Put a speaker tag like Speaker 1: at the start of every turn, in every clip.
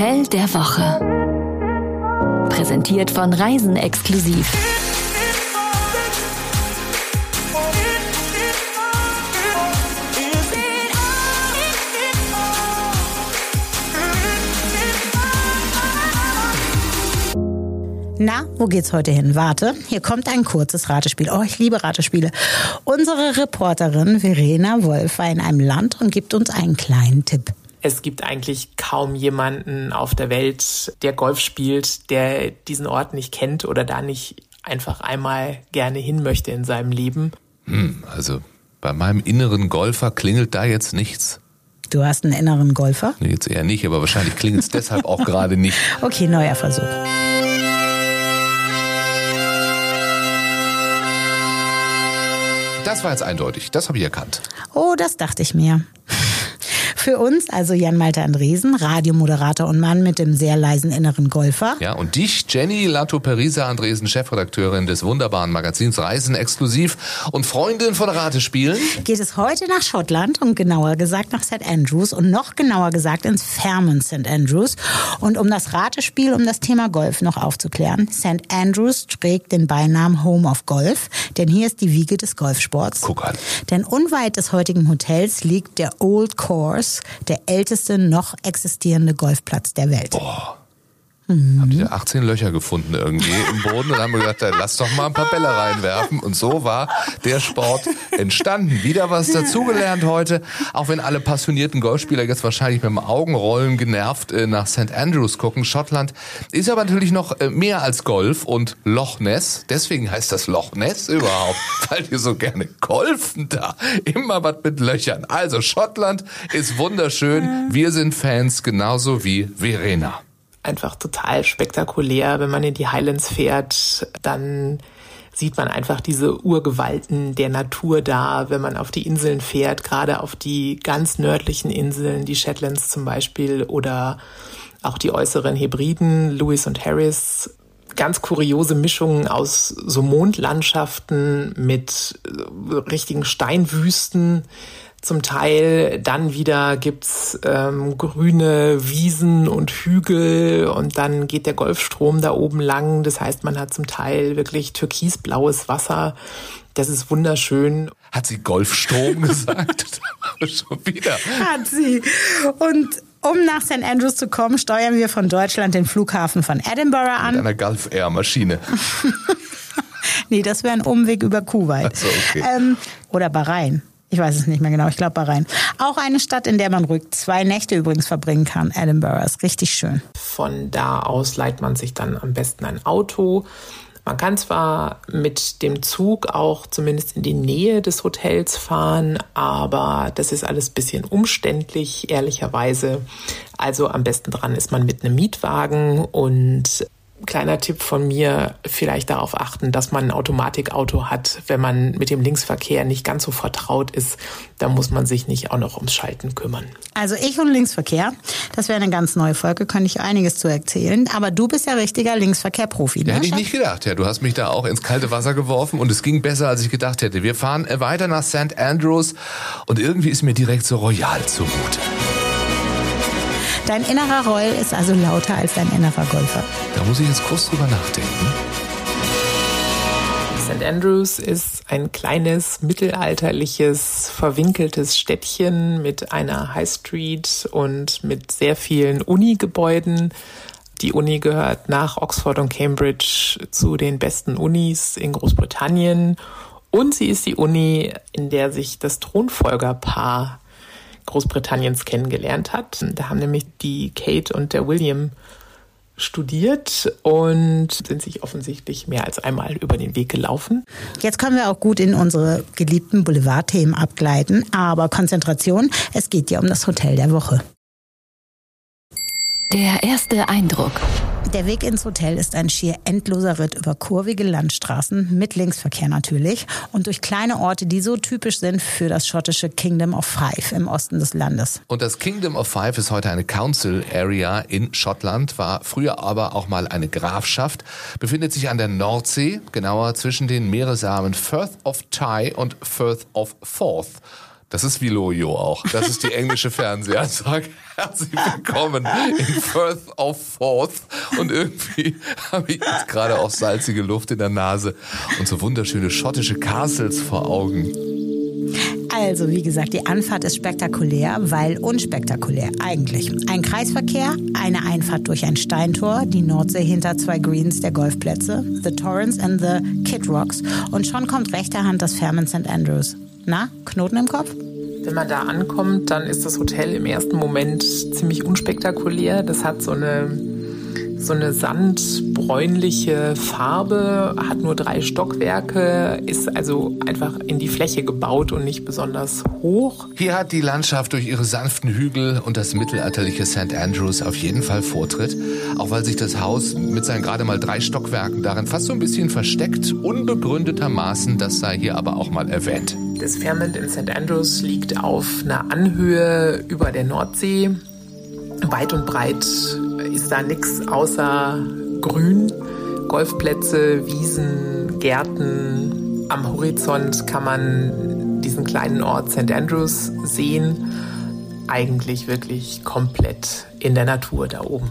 Speaker 1: Hotel der Woche. Präsentiert von Reisen exklusiv.
Speaker 2: Na, wo geht's heute hin? Warte, hier kommt ein kurzes Ratespiel. Oh, ich liebe Ratespiele. Unsere Reporterin Verena Wolf war in einem Land und gibt uns einen kleinen Tipp.
Speaker 3: Es gibt eigentlich kaum jemanden auf der Welt, der Golf spielt, der diesen Ort nicht kennt oder da nicht einfach einmal gerne hin möchte in seinem Leben.
Speaker 4: Hm, also bei meinem inneren Golfer klingelt da jetzt nichts.
Speaker 2: Du hast einen inneren Golfer?
Speaker 4: Nee, jetzt eher nicht, aber wahrscheinlich klingelt es deshalb auch gerade nicht.
Speaker 2: Okay, neuer Versuch.
Speaker 4: Das war jetzt eindeutig, das habe ich erkannt.
Speaker 2: Oh, das dachte ich mir. Für uns, also Jan-Malte Andresen, Radiomoderator und Mann mit dem sehr leisen inneren Golfer.
Speaker 4: Ja, und dich, Jenny Lato-Perisa Andresen, Chefredakteurin des wunderbaren Magazins Reisen exklusiv und Freundin von Ratespielen.
Speaker 2: Geht es heute nach Schottland und genauer gesagt nach St. Andrews und noch genauer gesagt ins Fairmont St. Andrews. Und um das Ratespiel, um das Thema Golf noch aufzuklären, St. Andrews trägt den Beinamen Home of Golf, denn hier ist die Wiege des Golfsports.
Speaker 4: Guck an.
Speaker 2: Denn unweit des heutigen Hotels liegt der Old Course, der älteste noch existierende Golfplatz der Welt.
Speaker 4: Boah. Mhm. Haben die da 18 Löcher gefunden irgendwie im Boden und haben gedacht, lass doch mal ein paar Bälle reinwerfen. Und so war der Sport entstanden. Wieder was dazugelernt heute. Auch wenn alle passionierten Golfspieler jetzt wahrscheinlich mit dem Augenrollen genervt äh, nach St. Andrews gucken. Schottland ist aber natürlich noch äh, mehr als Golf und Loch Ness. Deswegen heißt das Loch Ness überhaupt, weil die so gerne golfen da. Immer was mit Löchern. Also Schottland ist wunderschön. Wir sind Fans genauso wie Verena
Speaker 3: einfach total spektakulär. Wenn man in die Highlands fährt, dann sieht man einfach diese Urgewalten der Natur da, wenn man auf die Inseln fährt, gerade auf die ganz nördlichen Inseln, die Shetlands zum Beispiel oder auch die äußeren Hebriden, Lewis und Harris. Ganz kuriose Mischungen aus so Mondlandschaften mit äh, richtigen Steinwüsten zum Teil dann wieder gibt's ähm, grüne Wiesen und Hügel und dann geht der Golfstrom da oben lang. Das heißt, man hat zum Teil wirklich türkisblaues Wasser. Das ist wunderschön.
Speaker 4: Hat sie Golfstrom gesagt? Schon wieder.
Speaker 2: Hat sie. Und um nach St. Andrews zu kommen, steuern wir von Deutschland den Flughafen von Edinburgh an.
Speaker 4: Mit einer Gulf Air Maschine.
Speaker 2: nee, das wäre ein Umweg über Kuwait.
Speaker 4: So, okay.
Speaker 2: ähm, oder Bahrain. Ich weiß es nicht mehr genau. Ich glaube Bahrain. Auch eine Stadt, in der man ruhig zwei Nächte übrigens verbringen kann. Edinburgh ist richtig schön.
Speaker 3: Von da aus leiht man sich dann am besten ein Auto. Man kann zwar mit dem Zug auch zumindest in die Nähe des Hotels fahren, aber das ist alles ein bisschen umständlich, ehrlicherweise. Also am besten dran ist man mit einem Mietwagen und kleiner Tipp von mir, vielleicht darauf achten, dass man ein Automatikauto hat. Wenn man mit dem Linksverkehr nicht ganz so vertraut ist, dann muss man sich nicht auch noch ums Schalten kümmern.
Speaker 2: Also ich und Linksverkehr, das wäre eine ganz neue Folge, könnte ich einiges zu erzählen. Aber du bist ja richtiger Linksverkehr-Profi.
Speaker 4: Ne? Hätte ich nicht gedacht. Ja, du hast mich da auch ins kalte Wasser geworfen und es ging besser, als ich gedacht hätte. Wir fahren weiter nach St. Andrews und irgendwie ist mir direkt so royal zumute.
Speaker 2: Dein innerer Roll ist also lauter als dein innerer Golfer.
Speaker 4: Da muss ich jetzt kurz drüber nachdenken.
Speaker 3: St. Andrews ist ein kleines, mittelalterliches, verwinkeltes Städtchen mit einer High Street und mit sehr vielen Uni-Gebäuden. Die Uni gehört nach Oxford und Cambridge zu den besten Unis in Großbritannien. Und sie ist die Uni, in der sich das Thronfolgerpaar Großbritanniens kennengelernt hat. Da haben nämlich die Kate und der William studiert und sind sich offensichtlich mehr als einmal über den Weg gelaufen.
Speaker 2: Jetzt können wir auch gut in unsere geliebten Boulevardthemen abgleiten, aber Konzentration, es geht ja um das Hotel der Woche.
Speaker 1: Der erste Eindruck.
Speaker 2: Der Weg ins Hotel ist ein schier endloser Ritt über kurvige Landstraßen, mit Linksverkehr natürlich, und durch kleine Orte, die so typisch sind für das schottische Kingdom of Five im Osten des Landes.
Speaker 4: Und das Kingdom of Five ist heute eine Council Area in Schottland, war früher aber auch mal eine Grafschaft, befindet sich an der Nordsee, genauer zwischen den Meeresarmen Firth of Tay und Firth of Forth. Das ist wie Lojo auch. Das ist die englische Fernsehansage. Herzlich willkommen in Firth of Forth. Und irgendwie habe ich jetzt gerade auch salzige Luft in der Nase und so wunderschöne schottische Castles vor Augen.
Speaker 2: Also, wie gesagt, die Anfahrt ist spektakulär, weil unspektakulär eigentlich. Ein Kreisverkehr, eine Einfahrt durch ein Steintor, die Nordsee hinter zwei Greens der Golfplätze, The Torrens and the Kid Rocks und schon kommt rechter Hand das Fairmont St. Andrews. Na, Knoten im Kopf?
Speaker 3: Wenn man da ankommt, dann ist das Hotel im ersten Moment ziemlich unspektakulär. Das hat so eine so eine sandbräunliche Farbe, hat nur drei Stockwerke, ist also einfach in die Fläche gebaut und nicht besonders hoch.
Speaker 4: Hier hat die Landschaft durch ihre sanften Hügel und das mittelalterliche St. Andrews auf jeden Fall Vortritt, auch weil sich das Haus mit seinen gerade mal drei Stockwerken darin fast so ein bisschen versteckt, unbegründetermaßen, das sei hier aber auch mal erwähnt.
Speaker 3: Das Fairmont in St. Andrews liegt auf einer Anhöhe über der Nordsee. Weit und breit ist da nichts außer Grün, Golfplätze, Wiesen, Gärten. Am Horizont kann man diesen kleinen Ort St. Andrews sehen. Eigentlich wirklich komplett in der Natur da oben.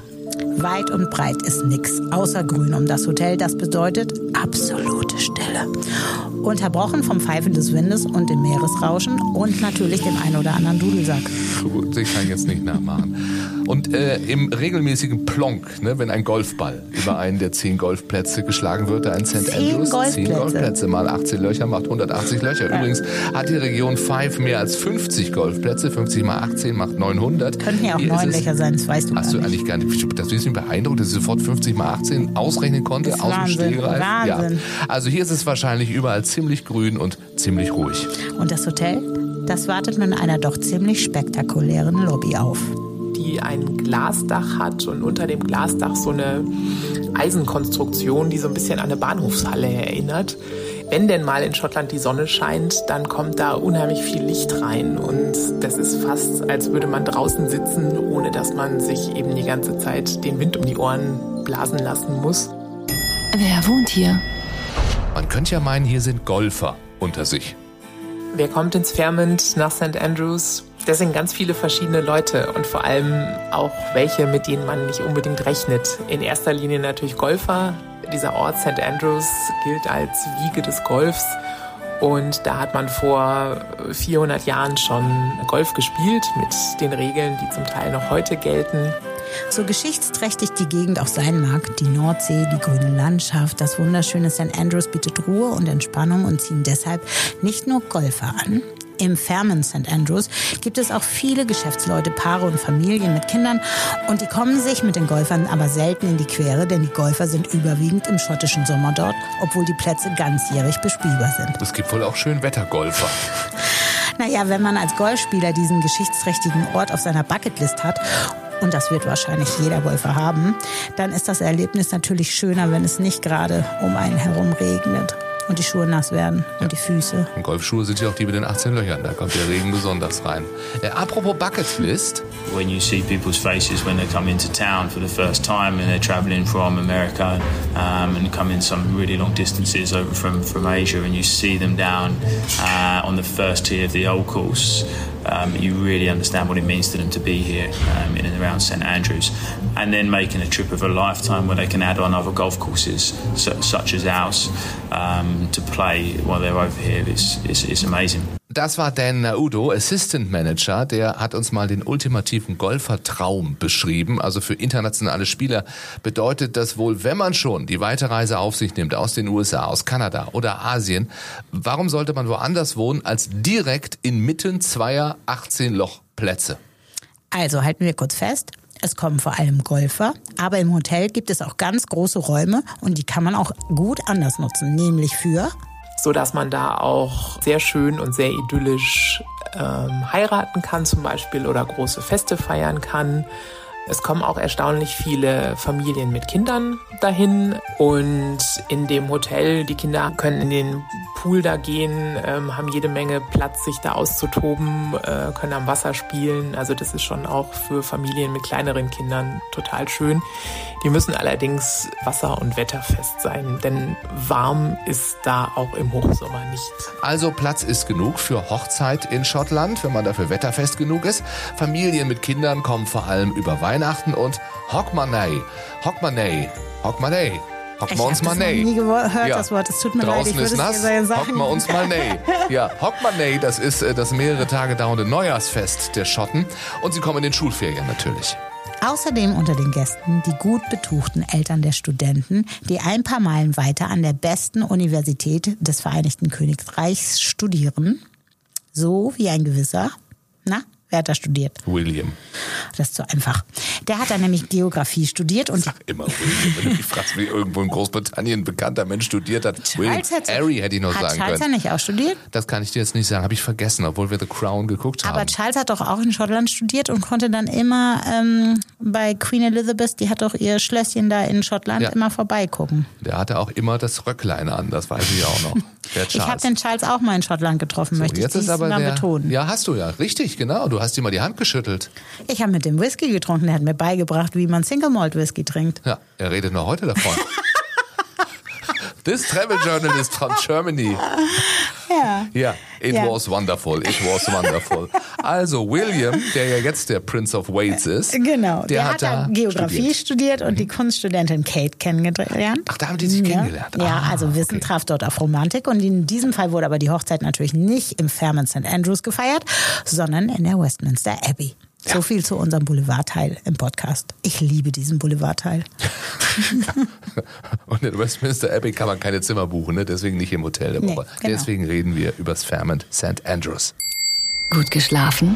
Speaker 2: Weit und breit ist nichts außer Grün um das Hotel. Das bedeutet absolute Stille. Unterbrochen vom Pfeifen des Windes und dem Meeresrauschen und natürlich dem ein oder anderen Dudelsack.
Speaker 4: Gut, ich kann jetzt nicht nachmachen. Und äh, im regelmäßigen Plonk, ne, wenn ein Golfball über einen der zehn Golfplätze geschlagen wird, da in St.
Speaker 2: Zehn
Speaker 4: Andrews,
Speaker 2: Golfplätze.
Speaker 4: zehn Golfplätze mal 18 Löcher macht 180 Löcher. Übrigens hat die Region Five mehr als 50 Golfplätze. 50 mal 18 macht 900.
Speaker 2: Könnten ja auch
Speaker 4: Hier
Speaker 2: neun Löcher sein, das weißt du
Speaker 4: Hast du eigentlich gar nicht. Das ist mich beeindruckt, dass ich sofort 50 mal 18 ausrechnen konnte, aus dem Stegreif. Ja. Also hier ist es wahrscheinlich überall ziemlich grün und ziemlich ruhig.
Speaker 2: Und das Hotel, das wartet mit einer doch ziemlich spektakulären Lobby auf.
Speaker 3: die ein Glasdach hat und unter dem Glasdach so eine Eisenkonstruktion, die so ein bisschen an eine Bahnhofshalle erinnert. Wenn denn mal in Schottland die Sonne scheint, dann kommt da unheimlich viel Licht rein und das ist fast, als würde man draußen sitzen, ohne dass man sich eben die ganze Zeit den Wind um die Ohren blasen lassen muss.
Speaker 1: Wer wohnt hier?
Speaker 4: Man könnte ja meinen, hier sind Golfer unter sich.
Speaker 3: Wer kommt ins Fairmont nach St. Andrews? Das sind ganz viele verschiedene Leute und vor allem auch welche, mit denen man nicht unbedingt rechnet. In erster Linie natürlich Golfer. Dieser Ort St. Andrews gilt als Wiege des Golfs. Und da hat man vor 400 Jahren schon Golf gespielt mit den Regeln, die zum Teil noch heute gelten.
Speaker 2: So geschichtsträchtig die Gegend auch sein mag, die Nordsee, die grüne Landschaft, das wunderschöne St. Andrews bietet Ruhe und Entspannung und ziehen deshalb nicht nur Golfer an. Im Fairmont St. Andrews gibt es auch viele Geschäftsleute, Paare und Familien mit Kindern und die kommen sich mit den Golfern aber selten in die Quere, denn die Golfer sind überwiegend im schottischen Sommer dort, obwohl die Plätze ganzjährig bespielbar sind.
Speaker 4: Es gibt wohl auch Schönwettergolfer.
Speaker 2: Naja, wenn man als Golfspieler diesen geschichtsträchtigen Ort auf seiner Bucketlist hat, und das wird wahrscheinlich jeder Golfer haben, dann ist das Erlebnis natürlich schöner, wenn es nicht gerade um einen herum regnet und die Schuhe nass werden und die Füße.
Speaker 4: Und Golfschuhe sind ja auch die mit den 18 Löchern. Da kommt der Regen besonders rein. Äh, apropos Bucketlist.
Speaker 5: when you see people's faces when they come into town for the first time and they're traveling from America um, and coming some really long distances over from, from Asia and you see them down uh, on the first tee of the old course, um, you really understand what it means to them to be here um, in and around St Andrews. And then making a trip of a lifetime where they can add on other golf courses su- such as ours um, to play while they're over here is, is, is amazing.
Speaker 4: Das war Dan Naudo, Assistant Manager. Der hat uns mal den ultimativen Golfertraum beschrieben. Also für internationale Spieler bedeutet das wohl, wenn man schon die weite Reise auf sich nimmt aus den USA, aus Kanada oder Asien, warum sollte man woanders wohnen als direkt inmitten zweier 18-Loch-Plätze?
Speaker 2: Also halten wir kurz fest. Es kommen vor allem Golfer, aber im Hotel gibt es auch ganz große Räume und die kann man auch gut anders nutzen, nämlich für
Speaker 3: so dass man da auch sehr schön und sehr idyllisch ähm, heiraten kann zum Beispiel oder große Feste feiern kann. Es kommen auch erstaunlich viele Familien mit Kindern dahin und in dem Hotel, die Kinder können in den Pool da gehen, ähm, haben jede Menge Platz, sich da auszutoben, äh, können am Wasser spielen. Also das ist schon auch für Familien mit kleineren Kindern total schön. Die müssen allerdings wasser- und wetterfest sein, denn warm ist da auch im Hochsommer nicht.
Speaker 4: Also Platz ist genug für Hochzeit in Schottland, wenn man dafür wetterfest genug ist. Familien mit Kindern kommen vor allem über Weihnachten und Hockmanay. Hockmanay. Hockmanay. Hocken wir uns
Speaker 2: Ich
Speaker 4: mal nee.
Speaker 2: nie gehört, das Wort. Es tut mir leid,
Speaker 4: Draußen
Speaker 2: ich würde
Speaker 4: ist nass, hocken wir uns mal nee. Ja, hock mal nee, das ist äh, das mehrere Tage dauernde Neujahrsfest der Schotten. Und sie kommen in den Schulferien natürlich.
Speaker 2: Außerdem unter den Gästen die gut betuchten Eltern der Studenten, die ein paar Meilen weiter an der besten Universität des Vereinigten Königreichs studieren. So wie ein gewisser, na, wer hat da studiert?
Speaker 4: William.
Speaker 2: Das ist so einfach. Der hat dann nämlich Geografie studiert und
Speaker 4: Sag immer William, wenn du dich fragst, wie irgendwo in Großbritannien ein bekannter Mensch studiert hat. William.
Speaker 2: hat-
Speaker 4: Harry hätte ich noch
Speaker 2: hat
Speaker 4: sagen
Speaker 2: Charles
Speaker 4: können.
Speaker 2: ja nicht auch studiert?
Speaker 4: Das kann ich dir jetzt nicht sagen, habe ich vergessen, obwohl wir The Crown geguckt
Speaker 2: Aber
Speaker 4: haben.
Speaker 2: Charles hat doch auch in Schottland studiert und konnte dann immer ähm, bei Queen Elizabeth, die hat doch ihr Schlösschen da in Schottland,
Speaker 4: Ja.
Speaker 2: immer vorbeigucken.
Speaker 4: Der hatte auch immer das Röcklein an, das weiß ich auch noch.
Speaker 2: Ich habe
Speaker 4: Charles.
Speaker 2: den Charles auch mal in Schottland getroffen,
Speaker 4: So,
Speaker 2: möchte
Speaker 4: jetzt
Speaker 2: ich
Speaker 4: ist aber
Speaker 2: mal
Speaker 4: der,
Speaker 2: betonen.
Speaker 4: Ja, hast du ja. Richtig, genau. Du hast ihm mal die Hand geschüttelt.
Speaker 2: Ich habe mit dem Whisky getrunken, der hat mir beigebracht, wie man Single Malt Whisky trinkt.
Speaker 4: Ja, er redet noch heute davon. This travel journalist from Germany.
Speaker 2: Ja.
Speaker 4: Ja, it
Speaker 2: Ja.
Speaker 4: was wonderful, it was wonderful. Also William, der ja jetzt der Prince of Wales ist,
Speaker 2: Genau, der, hat,
Speaker 4: da
Speaker 2: da Geografie
Speaker 4: studiert.
Speaker 2: studiert, und die Kunststudentin Kate kennengelernt.
Speaker 4: Ach, da haben die sich
Speaker 2: ja.
Speaker 4: kennengelernt.
Speaker 2: Ja,
Speaker 4: Ah,
Speaker 2: also Wissen
Speaker 4: okay.
Speaker 2: traf dort auf Romantik und in diesem Fall wurde aber die Hochzeit natürlich nicht im Fairmont St. Andrews gefeiert, sondern in der Westminster Abbey. So viel zu unserem Boulevardteil im Podcast. Ich liebe diesen Boulevardteil.
Speaker 4: Und in Westminster Abbey kann man keine Zimmer buchen, ne? deswegen nicht im Hotel der
Speaker 2: Nee,
Speaker 4: Woche.
Speaker 2: genau.
Speaker 4: Deswegen reden wir übers Fairmont St. Andrews.
Speaker 1: Gut geschlafen?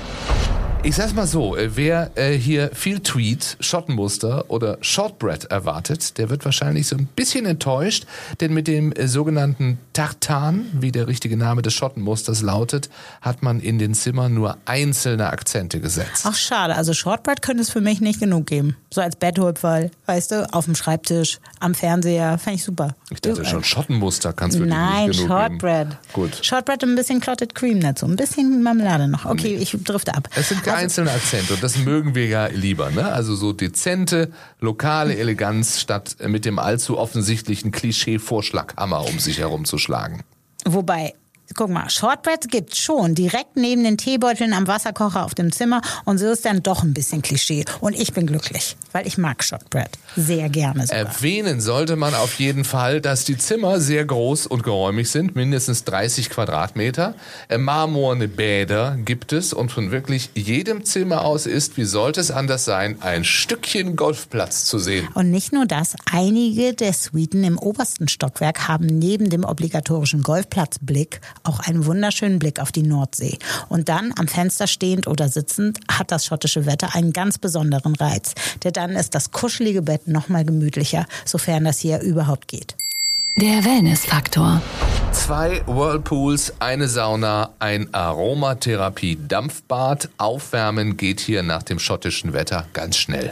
Speaker 4: Ich sag's mal so, äh, wer äh, hier viel Tweet, Schottenmuster oder Shortbread erwartet, der wird wahrscheinlich so ein bisschen enttäuscht, denn mit dem äh, sogenannten Tartan, wie der richtige Name des Schottenmusters lautet, hat man in den Zimmern nur einzelne Akzente gesetzt.
Speaker 2: Ach schade, also Shortbread könnte es für mich nicht genug geben. So als Betthupferl, weißt du, auf dem Schreibtisch, am Fernseher, fände ich super.
Speaker 4: Ich dachte schon, Schottenmuster kann's wirklich
Speaker 2: Nein,
Speaker 4: nicht genug
Speaker 2: Shortbread.
Speaker 4: geben. Gut.
Speaker 2: Shortbread und ein bisschen Clotted Cream dazu, ein bisschen Marmelade noch. Okay, ich drifte ab.
Speaker 4: Es sind einzelne Akzente und das mögen wir ja lieber, ne? Also so dezente, lokale Eleganz statt mit dem allzu offensichtlichen Klischee-Vorschlaghammer um sich herumzuschlagen.
Speaker 2: Wobei, guck mal, Shortbreads gibt schon direkt neben den Teebeuteln am Wasserkocher auf dem Zimmer und so ist dann doch ein bisschen Klischee. Und ich bin glücklich, weil ich mag Shortbread sehr gerne sogar.
Speaker 4: Erwähnen sollte man auf jeden Fall, dass die Zimmer sehr groß und geräumig sind, mindestens 30 Quadratmeter. Äh, Marmorne Bäder gibt es und von wirklich jedem Zimmer aus ist, wie sollte es anders sein, ein Stückchen Golfplatz zu sehen.
Speaker 2: Und nicht nur das, einige der Suiten im obersten Stockwerk haben neben dem obligatorischen Golfplatzblick auch einen wunderschönen Blick auf die Nordsee. Und dann am Fenster stehend oder sitzend hat das schottische Wetter einen ganz besonderen Reiz. Denn dann ist das kuschelige Bett noch mal gemütlicher, sofern das hier überhaupt geht.
Speaker 1: Der Wellnessfaktor.
Speaker 4: Zwei Whirlpools, eine Sauna, ein Aromatherapie-Dampfbad. Aufwärmen geht hier nach dem schottischen Wetter ganz schnell.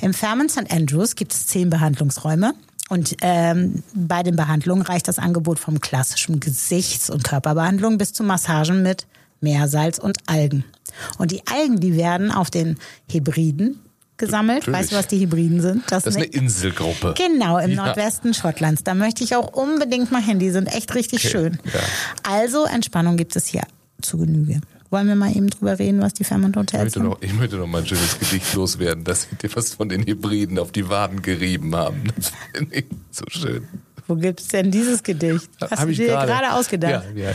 Speaker 2: Im Fairmont St. Andrews gibt es zehn Behandlungsräume. Und ähm, bei den Behandlungen reicht das Angebot vom klassischen Gesichts- und Körperbehandlung bis zu Massagen mit Meersalz und Algen. Und die Algen, die werden auf den Hybriden gesammelt.
Speaker 4: Natürlich.
Speaker 2: Weißt du, was die Hybriden sind?
Speaker 4: Das ist eine Inselgruppe.
Speaker 2: Genau, im
Speaker 4: Ja.
Speaker 2: Nordwesten Schottlands. Da möchte ich auch unbedingt mal hin. Die sind echt richtig
Speaker 4: Okay,
Speaker 2: schön.
Speaker 4: ja.
Speaker 2: Also Entspannung gibt es hier zu Genüge. Wollen wir mal eben drüber reden, was die Fairmont
Speaker 4: Ich
Speaker 2: Hotels
Speaker 4: möchte,
Speaker 2: haben?
Speaker 4: noch, ich möchte noch mal ein schönes Gedicht loswerden, dass sie dir was von den Hybriden auf die Waden gerieben haben. Das finde ich so schön.
Speaker 2: Wo gibt's denn dieses Gedicht? Hast
Speaker 4: Hab
Speaker 2: du
Speaker 4: ich
Speaker 2: dir gerade ausgedacht?
Speaker 4: Ja, ja.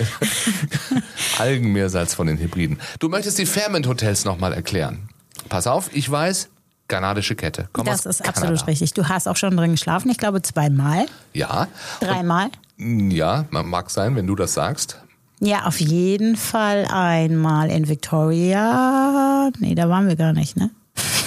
Speaker 4: Algenmeersalz von den Hybriden. Du möchtest die Fairmont Hotels noch mal erklären. Pass auf, ich weiß, kanadische Kette. Komm
Speaker 2: Das ist
Speaker 4: Kanada.
Speaker 2: absolut richtig. Du hast auch schon drin geschlafen. Ich glaube zweimal,
Speaker 4: Ja.
Speaker 2: dreimal.
Speaker 4: Ja, mag sein, wenn du das sagst.
Speaker 2: Ja, auf jeden Fall einmal in Victoria. Nee, da waren wir gar nicht, ne?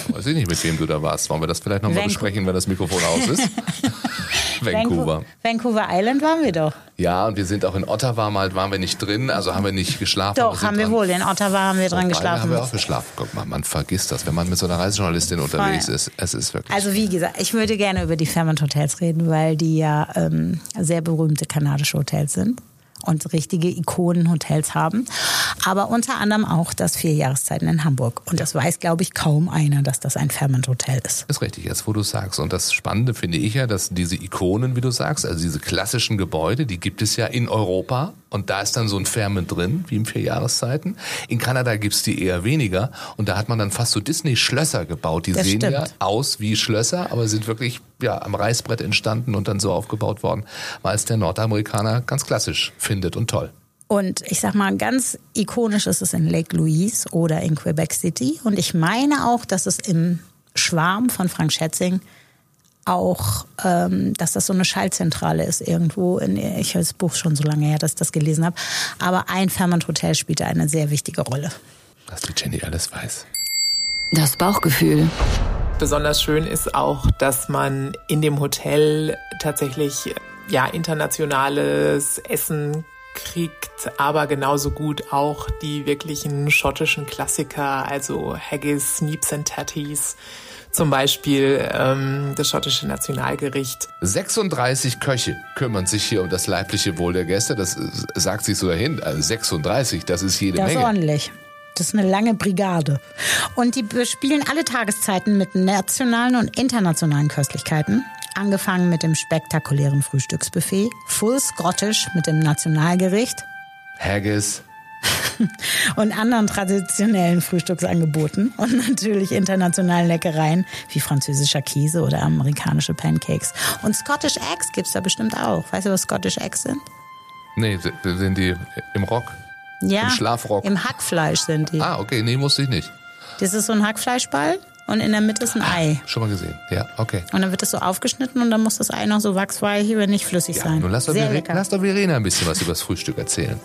Speaker 4: Weiß ich nicht, mit wem du da warst. Wollen wir das vielleicht noch mal
Speaker 2: Vancouver.
Speaker 4: besprechen, wenn das Mikrofon aus ist? Vancouver.
Speaker 2: Vancouver Island waren wir doch.
Speaker 4: Ja, und wir sind auch in Ottawa mal, waren wir nicht drin, also haben wir nicht geschlafen.
Speaker 2: Doch, haben wir wohl. In Ottawa haben wir drin
Speaker 4: Beide
Speaker 2: geschlafen.
Speaker 4: haben wir auch geschlafen. Guck mal, man vergisst das, wenn man mit so einer Reisejournalistin unterwegs
Speaker 2: Voll.
Speaker 4: ist. Es ist wirklich.
Speaker 2: Also wie gesagt, ich würde gerne über die Fairmont Hotels reden, weil die ja ähm, sehr berühmte kanadische Hotels sind und richtige Ikonenhotels haben. Aber unter anderem auch das Vier Jahreszeiten in Hamburg. Und das weiß, glaube ich, kaum einer, dass das ein Fairmont Hotel ist.
Speaker 4: ist richtig, jetzt wo du sagst. Und das Spannende finde ich ja, dass diese Ikonen, wie du sagst, also diese klassischen Gebäude, die gibt es ja in Europa. Und da ist dann so ein Fairmont drin, wie im Vier Jahreszeiten. In Kanada gibt's die eher weniger. Und da hat man dann fast so Disney-Schlösser gebaut. Die
Speaker 2: Das
Speaker 4: sehen ja
Speaker 2: stimmt.
Speaker 4: aus wie Schlösser, aber sind wirklich ja, am Reißbrett entstanden und dann so aufgebaut worden, weil es der Nordamerikaner ganz klassisch findet und toll.
Speaker 2: Und ich sag mal, ganz ikonisch ist es in Lake Louise oder in Quebec City. Und ich meine auch, dass es im Schwarm von Frank Schätzing auch, ähm, dass das so eine Schaltzentrale ist irgendwo. In, ich höre das Buch schon so lange her, dass ich das gelesen habe. Aber ein Fairmont Hotel spielte eine sehr wichtige Rolle.
Speaker 4: Dass die Jenny alles weiß.
Speaker 1: Das Bauchgefühl.
Speaker 3: Besonders schön ist auch, dass man in dem Hotel tatsächlich ja internationales Essen kriegt, aber genauso gut auch die wirklichen schottischen Klassiker, also Haggis, Neeps and Tatties, zum Beispiel ähm, das schottische Nationalgericht.
Speaker 4: 36 Köche kümmern sich hier um das leibliche Wohl der Gäste. Das äh, sagt sich so dahin. Also 36, das ist jede
Speaker 2: Das ist
Speaker 4: Menge.
Speaker 2: ordentlich. Das ist eine lange Brigade. Und die bespielen alle Tageszeiten mit nationalen und internationalen Köstlichkeiten. Angefangen mit dem spektakulären Frühstücksbuffet, Full Scottish mit dem Nationalgericht
Speaker 4: Haggis.
Speaker 2: und anderen traditionellen Frühstücksangeboten und natürlich internationalen Leckereien wie französischer Käse oder amerikanische Pancakes. Und Scottish Eggs gibt's da bestimmt auch. Weißt du, was Scottish Eggs sind?
Speaker 4: Nee, sind die im Rock?
Speaker 2: Ja,
Speaker 4: Im Schlafrock.
Speaker 2: im Hackfleisch sind die.
Speaker 4: Ah, okay, nee, musste ich nicht.
Speaker 2: Das ist so ein Hackfleischball und in der Mitte ist ein Ei.
Speaker 4: Schon mal gesehen. Ja, okay.
Speaker 2: Und dann wird es so aufgeschnitten und dann muss das Ei noch so wachsweich, aber nicht flüssig
Speaker 4: Ja,
Speaker 2: sein.
Speaker 4: nun lass doch,
Speaker 2: Sehr
Speaker 4: Vere
Speaker 2: lecker.
Speaker 4: lass doch Verena ein bisschen was über das Frühstück erzählen.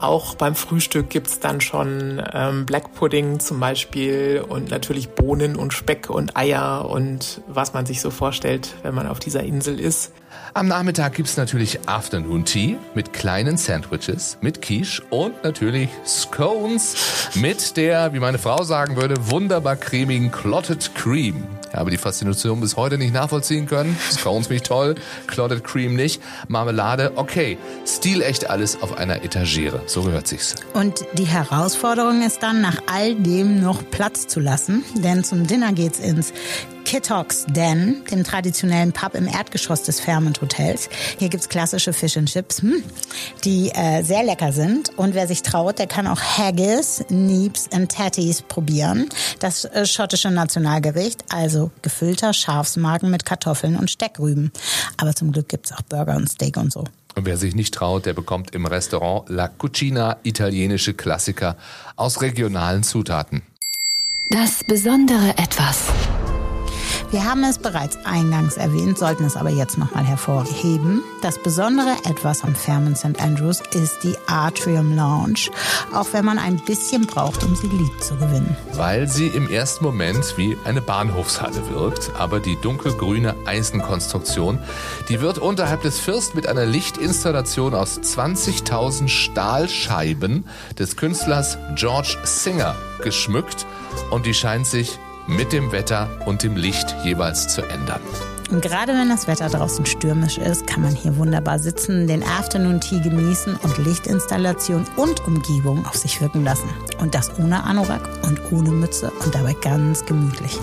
Speaker 3: Auch beim Frühstück gibt's dann schon ähm, Black Pudding zum Beispiel und natürlich Bohnen und Speck und Eier und was man sich so vorstellt, wenn man auf dieser Insel ist.
Speaker 4: Am Nachmittag gibt's natürlich Afternoon Tea mit kleinen Sandwiches, mit Quiche und natürlich Scones mit der, wie meine Frau sagen würde, wunderbar cremigen Clotted Cream. Ich habe die Faszination bis heute nicht nachvollziehen können. Scones mich toll, Clotted Cream nicht. Marmelade, okay. Stilecht alles auf einer Etagere. So gehört sich's.
Speaker 2: Und die Herausforderung ist dann, nach all dem noch Platz zu lassen. Denn zum Dinner geht's ins Kittox Den, dem traditionellen Pub im Erdgeschoss des Fairmont Hotels. Hier gibt's klassische Fish and Chips, hm, die äh, sehr lecker sind. Und wer sich traut, der kann auch Haggis, Neeps and Tatties probieren. Das äh, schottische Nationalgericht, also gefüllter Schafsmagen mit Kartoffeln und Steckrüben. Aber zum Glück gibt's auch Burger und Steak und so.
Speaker 4: Und wer sich nicht traut, der bekommt im Restaurant La Cucina italienische Klassiker aus regionalen Zutaten.
Speaker 1: Das besondere Etwas.
Speaker 2: Wir haben es bereits eingangs erwähnt, sollten es aber jetzt nochmal hervorheben. Das besondere Etwas am Fairmont St. Andrews ist die Atrium Lounge, auch wenn man ein bisschen braucht, um sie lieb zu gewinnen.
Speaker 4: Weil sie im ersten Moment wie eine Bahnhofshalle wirkt, aber die dunkelgrüne Eisenkonstruktion, die wird unterhalb des First mit einer Lichtinstallation aus 20.000 Stahlscheiben des Künstlers George Singer geschmückt und die scheint sich mit dem Wetter und dem Licht jeweils zu ändern.
Speaker 2: Und gerade wenn das Wetter draußen stürmisch ist, kann man hier wunderbar sitzen, den Afternoon Tea genießen und Lichtinstallation und Umgebung auf sich wirken lassen. Und das ohne Anorak und ohne Mütze und dabei ganz gemütlich.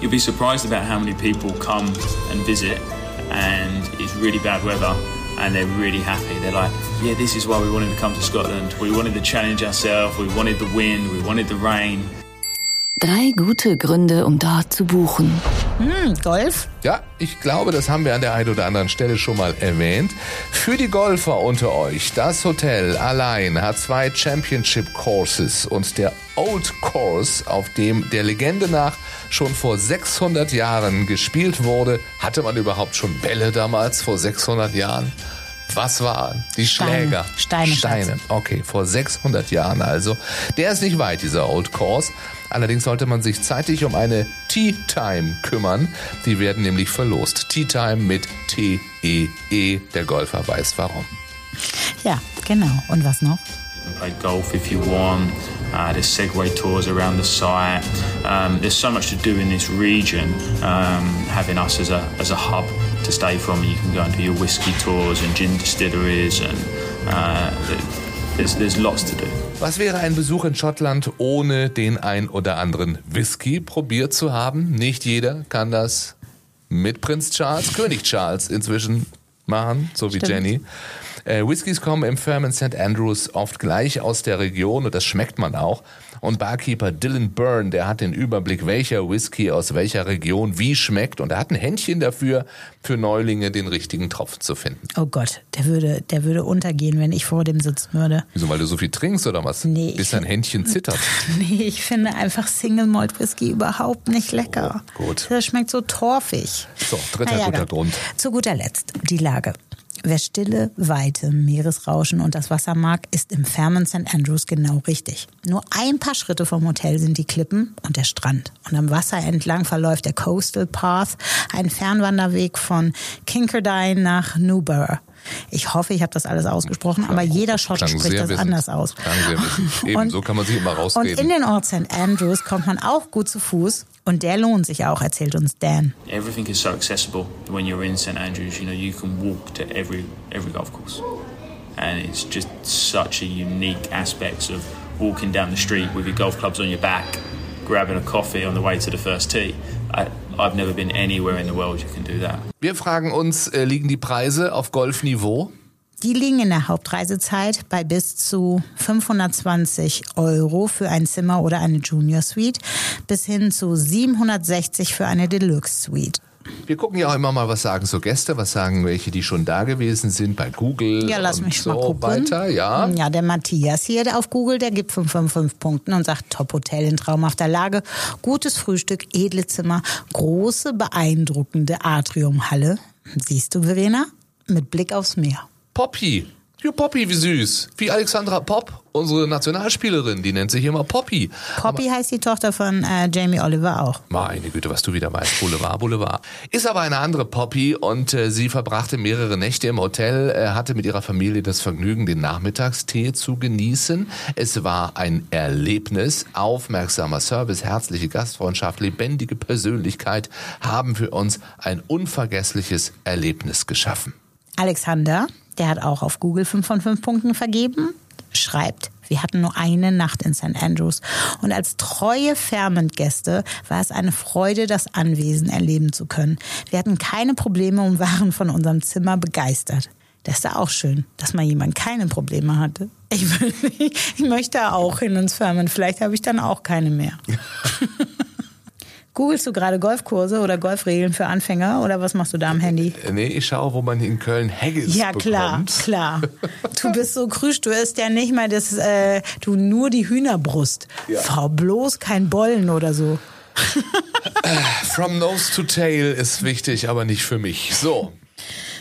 Speaker 5: You'll be surprised about how many people come and visit, and it's really bad weather, and they're really happy. They're like, "Yeah, this is why we wanted to come to Scotland. We wanted to challenge ourselves. We wanted the wind. We wanted the rain."
Speaker 1: Drei gute Gründe, um dort zu buchen.
Speaker 2: Hm, Golf?
Speaker 4: Ja, ich glaube, das haben wir an der einen oder anderen Stelle schon mal erwähnt. Für die Golfer unter euch, das Hotel allein hat zwei Championship Courses und der Old Course, auf dem der Legende nach schon vor 600 Jahren gespielt wurde. Hatte man überhaupt schon Bälle damals vor 600 Jahren? Was waren die
Speaker 2: Steine.
Speaker 4: Schläger?
Speaker 2: Steine,
Speaker 4: Steine.
Speaker 2: Schatz.
Speaker 4: Okay, vor 600 Jahren also. Der ist nicht weit, dieser Old Course. Allerdings sollte man sich zeitig um eine Tea Time kümmern. Die werden nämlich verlost. Tea Time mit T-E-E. -E. Der Golfer weiß warum.
Speaker 2: Ja, genau. Und was noch?
Speaker 5: Play golf if you want. Uh, there's Segway tours around the site. Um, there's so much to do in this region. Um, having us as a as a hub to stay from, you can go and do your whiskey tours and gin distilleries, and uh, there's there's lots to do.
Speaker 4: Was wäre ein Besuch in Schottland ohne den ein oder anderen Whisky probiert zu haben? Nicht jeder kann das mit Prinz Charles, König Charles inzwischen machen, so wie
Speaker 2: Stimmt.
Speaker 4: Jenny. Äh, Whiskys kommen im Firmen St. Andrews oft gleich aus der Region und das schmeckt man auch. Und Barkeeper Dylan Byrne, der hat den Überblick, welcher Whisky aus welcher Region wie schmeckt und er hat ein Händchen dafür, für Neulinge den richtigen Tropfen zu finden.
Speaker 2: Oh Gott, der würde, der würde untergehen, wenn ich vor dem sitzen würde.
Speaker 4: Wieso, weil du so viel trinkst oder was?
Speaker 2: Nee,
Speaker 4: Bis dein Händchen zittert.
Speaker 2: Nee, ich finde einfach Single Malt Whisky überhaupt nicht lecker.
Speaker 4: Oh, gut.
Speaker 2: Das schmeckt so torfig.
Speaker 4: So, dritter guter
Speaker 2: dann.
Speaker 4: Grund.
Speaker 2: Zu guter Letzt die Lage. Wer Stille, Weite, Meeresrauschen und das Wasser mag, ist im fernen St. Andrews genau richtig. Nur ein paar Schritte vom Hotel sind die Klippen und der Strand. Und am Wasser entlang verläuft der Coastal Path, ein Fernwanderweg von Kincardine nach Newborough. Ich hoffe, ich habe das alles ausgesprochen, aber jeder Schotte
Speaker 4: Klang
Speaker 2: spricht das
Speaker 4: wissend.
Speaker 2: anders aus.
Speaker 4: Klang. Eben,
Speaker 2: Und-
Speaker 4: so kann man sich immer
Speaker 2: Und
Speaker 4: rausreden.
Speaker 2: in den Ort St. Andrews kommt man auch gut zu Fuß und der lohnt sich auch, erzählt uns Dan.
Speaker 5: Everything is so accessible when you're in St Andrews. You know, you can walk to every every golf course, and it's just such a unique aspect of walking down the street with your golf clubs on your back, grabbing a coffee on the way to the first tee. I, I've never been anywhere in the world you can do that.
Speaker 4: Wir fragen uns, äh, liegen die Preise auf Golfniveau?
Speaker 2: Die liegen in der Hauptreisezeit bei bis zu 520 Euro für ein Zimmer oder eine Junior Suite bis hin zu 760 für eine Deluxe Suite.
Speaker 4: Wir gucken ja auch immer mal, was sagen so Gäste, was sagen welche, die schon da gewesen sind bei Google
Speaker 2: Ja, lass mich
Speaker 4: so
Speaker 2: mal gucken.
Speaker 4: weiter. Ja,
Speaker 2: Ja, der Matthias hier auf Google, der gibt 5 von 5 Punkten und sagt Top-Hotel in traumhafter Lage, gutes Frühstück, edle Zimmer, große, beeindruckende Atriumhalle. Siehst du, Verena? Mit Blick aufs Meer.
Speaker 4: Poppy. Ja, Poppy, wie süß. Wie Alexandra Popp, unsere Nationalspielerin, die nennt sich immer Poppy.
Speaker 2: Poppy heißt die Tochter von äh, Jamie Oliver auch.
Speaker 4: Meine Güte, was du wieder weißt. Boulevard, Boulevard. Ist aber eine andere Poppy und äh, sie verbrachte mehrere Nächte im Hotel, äh, hatte mit ihrer Familie das Vergnügen, den Nachmittagstee zu genießen. Es war ein Erlebnis. Aufmerksamer Service, herzliche Gastfreundschaft, lebendige Persönlichkeit haben für uns ein unvergessliches Erlebnis geschaffen.
Speaker 2: Alexander, der hat auch auf Google 5 von 5 Punkten vergeben, schreibt, wir hatten nur eine Nacht in St. Andrews und als treue Fairmont-Gäste war es eine Freude, das Anwesen erleben zu können. Wir hatten keine Probleme und waren von unserem Zimmer begeistert. Das ist ja auch schön, dass mal jemand keine Probleme hatte. Ich, ich möchte auch hin ins Fairmont, vielleicht habe ich dann auch keine mehr. Googlest du gerade Golfkurse oder Golfregeln für Anfänger oder was machst du da am Handy?
Speaker 4: Äh, Nee, ich schaue, wo man in Köln Haggis
Speaker 2: Ja,
Speaker 4: bekommt.
Speaker 2: klar, klar. Du bist so krüsch, du isst ja nicht mal das, äh, du nur die Hühnerbrust.
Speaker 4: Ja.
Speaker 2: Fahr bloß kein Bollen oder so.
Speaker 4: From nose to tail ist wichtig, aber nicht für mich. So.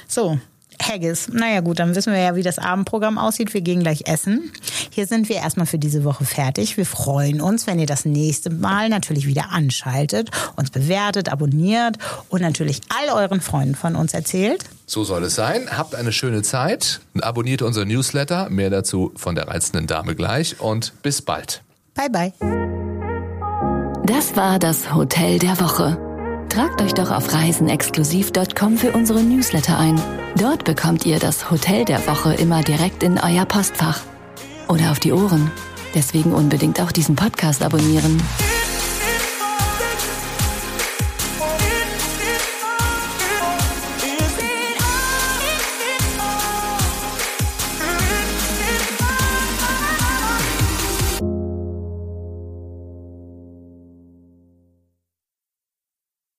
Speaker 2: So, Haggis. Naja gut, dann wissen wir ja, wie das Abendprogramm aussieht. Wir gehen gleich essen. Hier sind wir erstmal für diese Woche fertig. Wir freuen uns, wenn ihr das nächste Mal natürlich wieder anschaltet, uns bewertet, abonniert und natürlich all euren Freunden von uns erzählt.
Speaker 4: So soll es sein. Habt eine schöne Zeit. Abonniert unser Newsletter. Mehr dazu von der reizenden Dame gleich und bis bald.
Speaker 2: Bye, bye.
Speaker 1: Das war das Hotel der Woche. Tragt euch doch auf reisenexklusiv.com für unsere Newsletter ein. Dort bekommt ihr das Hotel der Woche immer direkt in euer Postfach. Oder auf die Ohren. Deswegen unbedingt auch diesen Podcast abonnieren.